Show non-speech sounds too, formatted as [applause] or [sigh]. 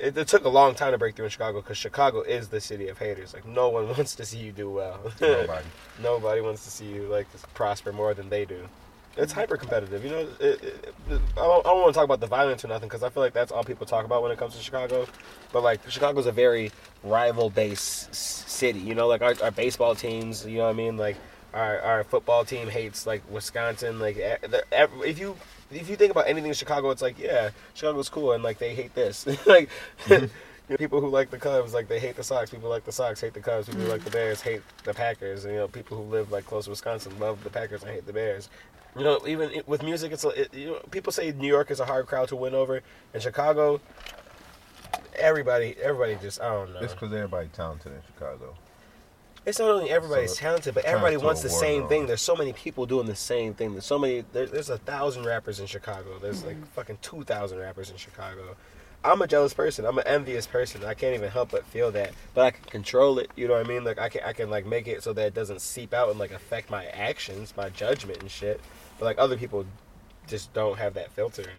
it, it took a long time to break through in Chicago because Chicago is the city of haters. Like no one [laughs] wants to see you do well. Nobody. [laughs] Nobody wants to see you like prosper more than they do. It's hyper competitive, you know. It, it, it, I don't, don't want to talk about the violence or nothing because I feel like that's all people talk about when it comes to Chicago. But like Chicago's a very rival-based s- city, you know. Like our, our baseball teams, you know what I mean. Like our, our football team hates like Wisconsin. Like the- if you if you think about anything in Chicago, it's like yeah, Chicago's cool, and like they hate this. [laughs] like mm-hmm. [laughs] you know, people who like the Cubs, like they hate the Sox. People who like the Sox hate the Cubs. People who like the mm-hmm. Bears hate the Packers. And, you know, people who live like close to Wisconsin love the Packers and hate the Bears. You know, even with music, it's it, you know, people say New York is a hard crowd to win over. In Chicago, everybody, everybody just I don't know. It's because everybody talented in Chicago. It's not only everybody's So, talented, but everybody wants the same thing. There's so many people doing the same thing. There's so many. There, there's a thousand rappers in Chicago. There's like mm-hmm. fucking two thousand rappers in Chicago. I'm a jealous person. I'm an envious person. I can't even help but feel that, but I can control it. You know what I mean? Like I can, I can like make it so that it doesn't seep out and like affect my actions, my judgment and shit. But like other people, just don't have that filter.